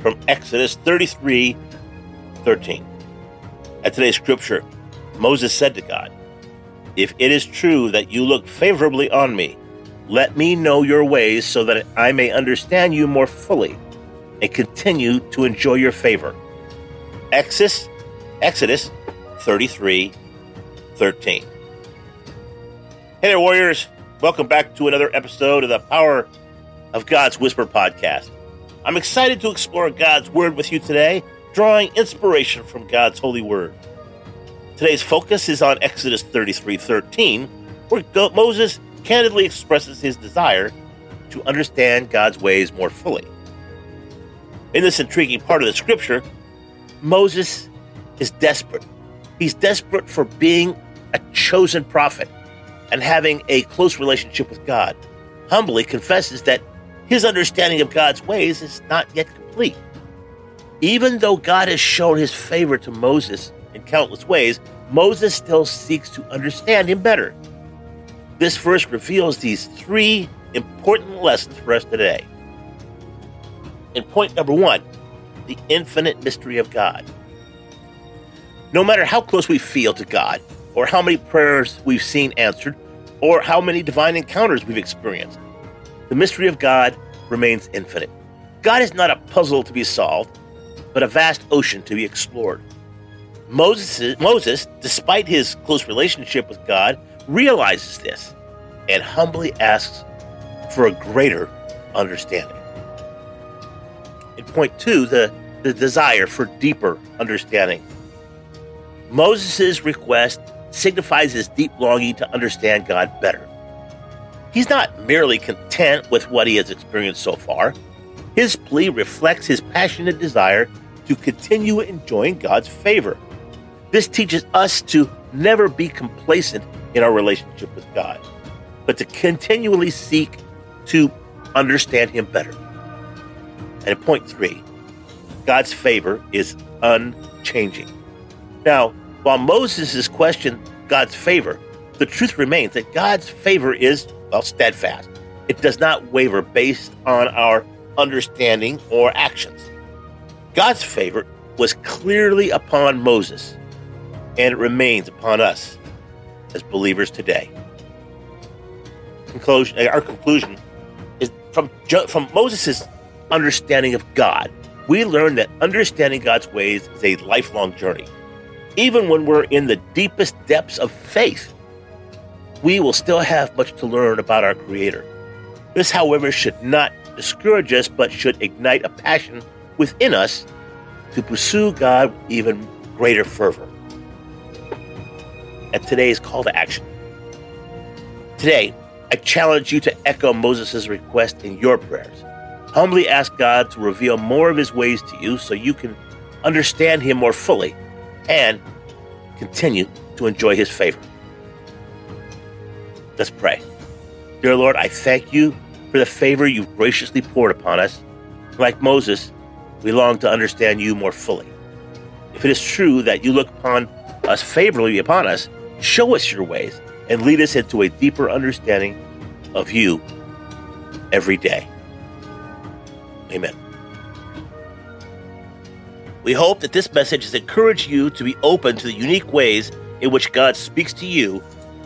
from Exodus 33 13. At today's scripture, Moses said to God, If it is true that you look favorably on me, let me know your ways so that I may understand you more fully and continue to enjoy your favor. Exodus, Exodus 33 13. Hey there, warriors. Welcome back to another episode of the Power of God's Whisper podcast. I'm excited to explore God's Word with you today, drawing inspiration from God's holy Word. Today's focus is on Exodus 33 13, where Moses candidly expresses his desire to understand God's ways more fully. In this intriguing part of the scripture, Moses is desperate. He's desperate for being a chosen prophet and having a close relationship with God. Humbly confesses that his understanding of God's ways is not yet complete. Even though God has shown his favor to Moses in countless ways, Moses still seeks to understand him better. This verse reveals these three important lessons for us today. In point number one, the infinite mystery of God. No matter how close we feel to God, or how many prayers we've seen answered, or how many divine encounters we've experienced, the mystery of God remains infinite. God is not a puzzle to be solved, but a vast ocean to be explored. Moses, Moses, despite his close relationship with God, realizes this and humbly asks for a greater understanding. In point two, the, the desire for deeper understanding. Moses' request signifies his deep longing to understand God better. He's not merely content with what he has experienced so far. His plea reflects his passionate desire to continue enjoying God's favor. This teaches us to never be complacent in our relationship with God, but to continually seek to understand Him better. And point three, God's favor is unchanging. Now, while Moses has questioned God's favor, the truth remains that God's favor is well, steadfast. It does not waver based on our understanding or actions. God's favor was clearly upon Moses, and it remains upon us as believers today. Conclusion, uh, our conclusion is from, from Moses' understanding of God, we learn that understanding God's ways is a lifelong journey. Even when we're in the deepest depths of faith, we will still have much to learn about our Creator. This, however, should not discourage us, but should ignite a passion within us to pursue God with even greater fervor. At today's call to action. Today, I challenge you to echo Moses' request in your prayers. Humbly ask God to reveal more of his ways to you so you can understand him more fully and continue to enjoy his favor. Let's pray. Dear Lord, I thank you for the favor you've graciously poured upon us. Like Moses, we long to understand you more fully. If it is true that you look upon us favorably upon us, show us your ways and lead us into a deeper understanding of you every day. Amen. We hope that this message has encouraged you to be open to the unique ways in which God speaks to you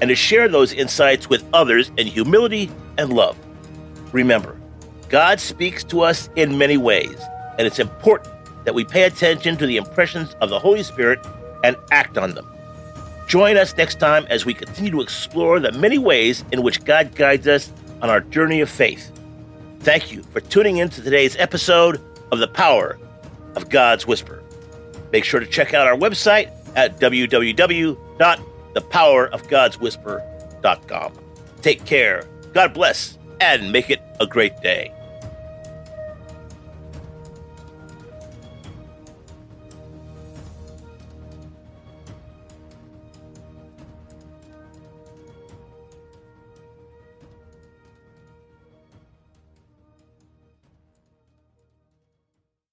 and to share those insights with others in humility and love. Remember, God speaks to us in many ways, and it's important that we pay attention to the impressions of the Holy Spirit and act on them. Join us next time as we continue to explore the many ways in which God guides us on our journey of faith. Thank you for tuning in to today's episode of The Power of God's Whisper. Make sure to check out our website at www thepowerofgodswhisper.com. Take care, God bless, and make it a great day.